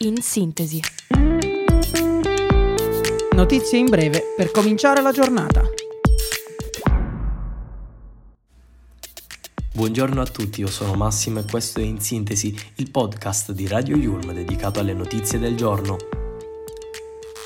In sintesi. Notizie in breve per cominciare la giornata. Buongiorno a tutti, io sono Massimo e questo è In Sintesi, il podcast di Radio Yulm dedicato alle notizie del giorno.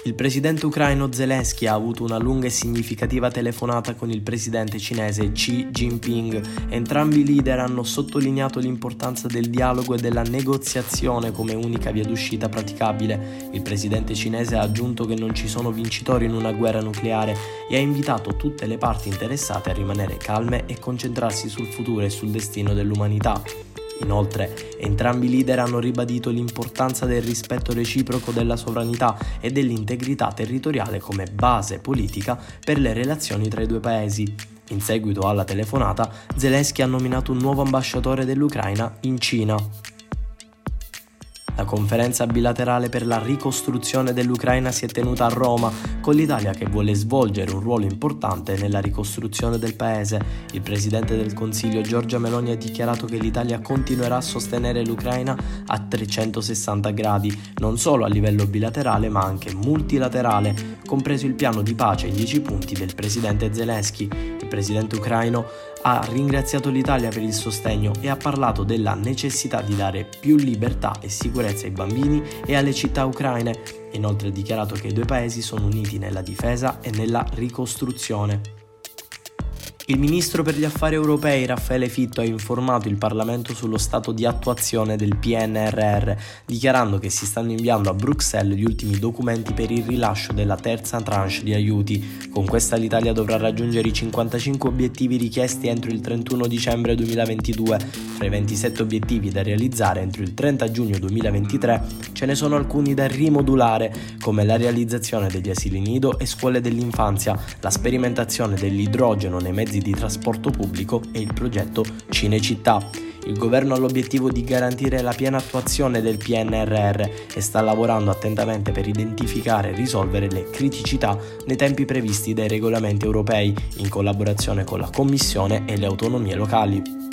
Il presidente ucraino Zelensky ha avuto una lunga e significativa telefonata con il presidente cinese Xi Jinping. Entrambi i leader hanno sottolineato l'importanza del dialogo e della negoziazione come unica via d'uscita praticabile. Il presidente cinese ha aggiunto che non ci sono vincitori in una guerra nucleare e ha invitato tutte le parti interessate a rimanere calme e concentrarsi sul futuro e sul destino dell'umanità. Inoltre, entrambi i leader hanno ribadito l'importanza del rispetto reciproco della sovranità e dell'integrità territoriale come base politica per le relazioni tra i due paesi. In seguito alla telefonata, Zelensky ha nominato un nuovo ambasciatore dell'Ucraina in Cina. La conferenza bilaterale per la ricostruzione dell'Ucraina si è tenuta a Roma, con l'Italia che vuole svolgere un ruolo importante nella ricostruzione del paese. Il presidente del Consiglio Giorgia Meloni ha dichiarato che l'Italia continuerà a sostenere l'Ucraina a 360 gradi, non solo a livello bilaterale ma anche multilaterale, compreso il piano di pace in 10 punti del presidente Zelensky. Il presidente ucraino ha ringraziato l'Italia per il sostegno e ha parlato della necessità di dare più libertà e sicurezza ai bambini e alle città ucraine. Inoltre ha dichiarato che i due paesi sono uniti nella difesa e nella ricostruzione. Il ministro per gli affari europei Raffaele Fitto ha informato il Parlamento sullo stato di attuazione del PNRR, dichiarando che si stanno inviando a Bruxelles gli ultimi documenti per il rilascio della terza tranche di aiuti. Con questa l'Italia dovrà raggiungere i 55 obiettivi richiesti entro il 31 dicembre 2022. Fra i 27 obiettivi da realizzare entro il 30 giugno 2023 ce ne sono alcuni da rimodulare, come la realizzazione degli asili nido e scuole dell'infanzia, la sperimentazione dell'idrogeno nei mezzi di trasporto pubblico e il progetto Cinecittà. Il governo ha l'obiettivo di garantire la piena attuazione del PNRR e sta lavorando attentamente per identificare e risolvere le criticità nei tempi previsti dai regolamenti europei, in collaborazione con la Commissione e le autonomie locali.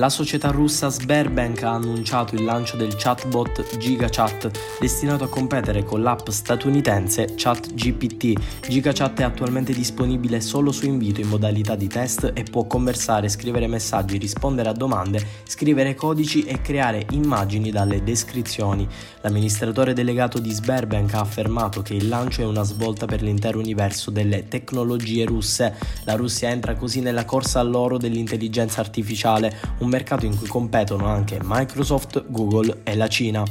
La società russa Sberbank ha annunciato il lancio del chatbot GigaChat, destinato a competere con l'app statunitense ChatGPT. GigaChat è attualmente disponibile solo su invito in modalità di test e può conversare, scrivere messaggi, rispondere a domande, scrivere codici e creare immagini dalle descrizioni. L'amministratore delegato di Sberbank ha affermato che il lancio è una svolta per l'intero universo delle tecnologie russe. La Russia entra così nella corsa all'oro dell'intelligenza artificiale, mercato in cui competono anche Microsoft, Google e la Cina.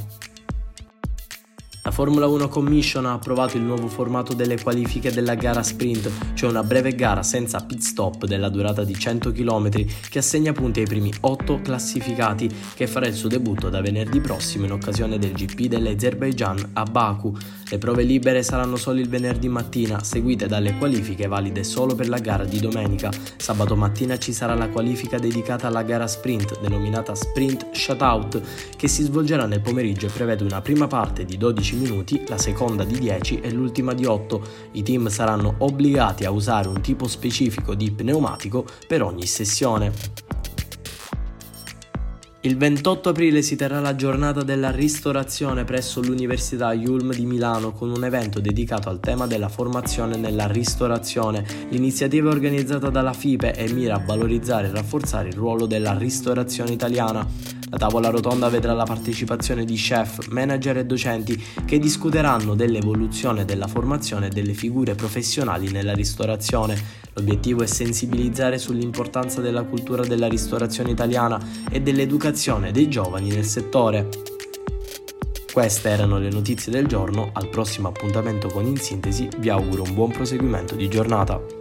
La Formula 1 Commission ha approvato il nuovo formato delle qualifiche della gara sprint, cioè una breve gara senza pit stop della durata di 100 km che assegna punti ai primi 8 classificati che farà il suo debutto da venerdì prossimo in occasione del GP dell'Azerbaijan a Baku. Le prove libere saranno solo il venerdì mattina, seguite dalle qualifiche valide solo per la gara di domenica. Sabato mattina ci sarà la qualifica dedicata alla gara sprint, denominata Sprint Shutout, che si svolgerà nel pomeriggio e prevede una prima parte di 12 15 minuti, la seconda di 10 e l'ultima di 8. I team saranno obbligati a usare un tipo specifico di pneumatico per ogni sessione. Il 28 aprile si terrà la giornata della ristorazione presso l'Università Yulm di Milano con un evento dedicato al tema della formazione nella ristorazione. L'iniziativa è organizzata dalla FIPE e mira a valorizzare e rafforzare il ruolo della ristorazione italiana. La tavola rotonda vedrà la partecipazione di chef, manager e docenti che discuteranno dell'evoluzione della formazione delle figure professionali nella ristorazione. L'obiettivo è sensibilizzare sull'importanza della cultura della ristorazione italiana e dell'educazione dei giovani nel settore. Queste erano le notizie del giorno, al prossimo appuntamento con In Sintesi vi auguro un buon proseguimento di giornata.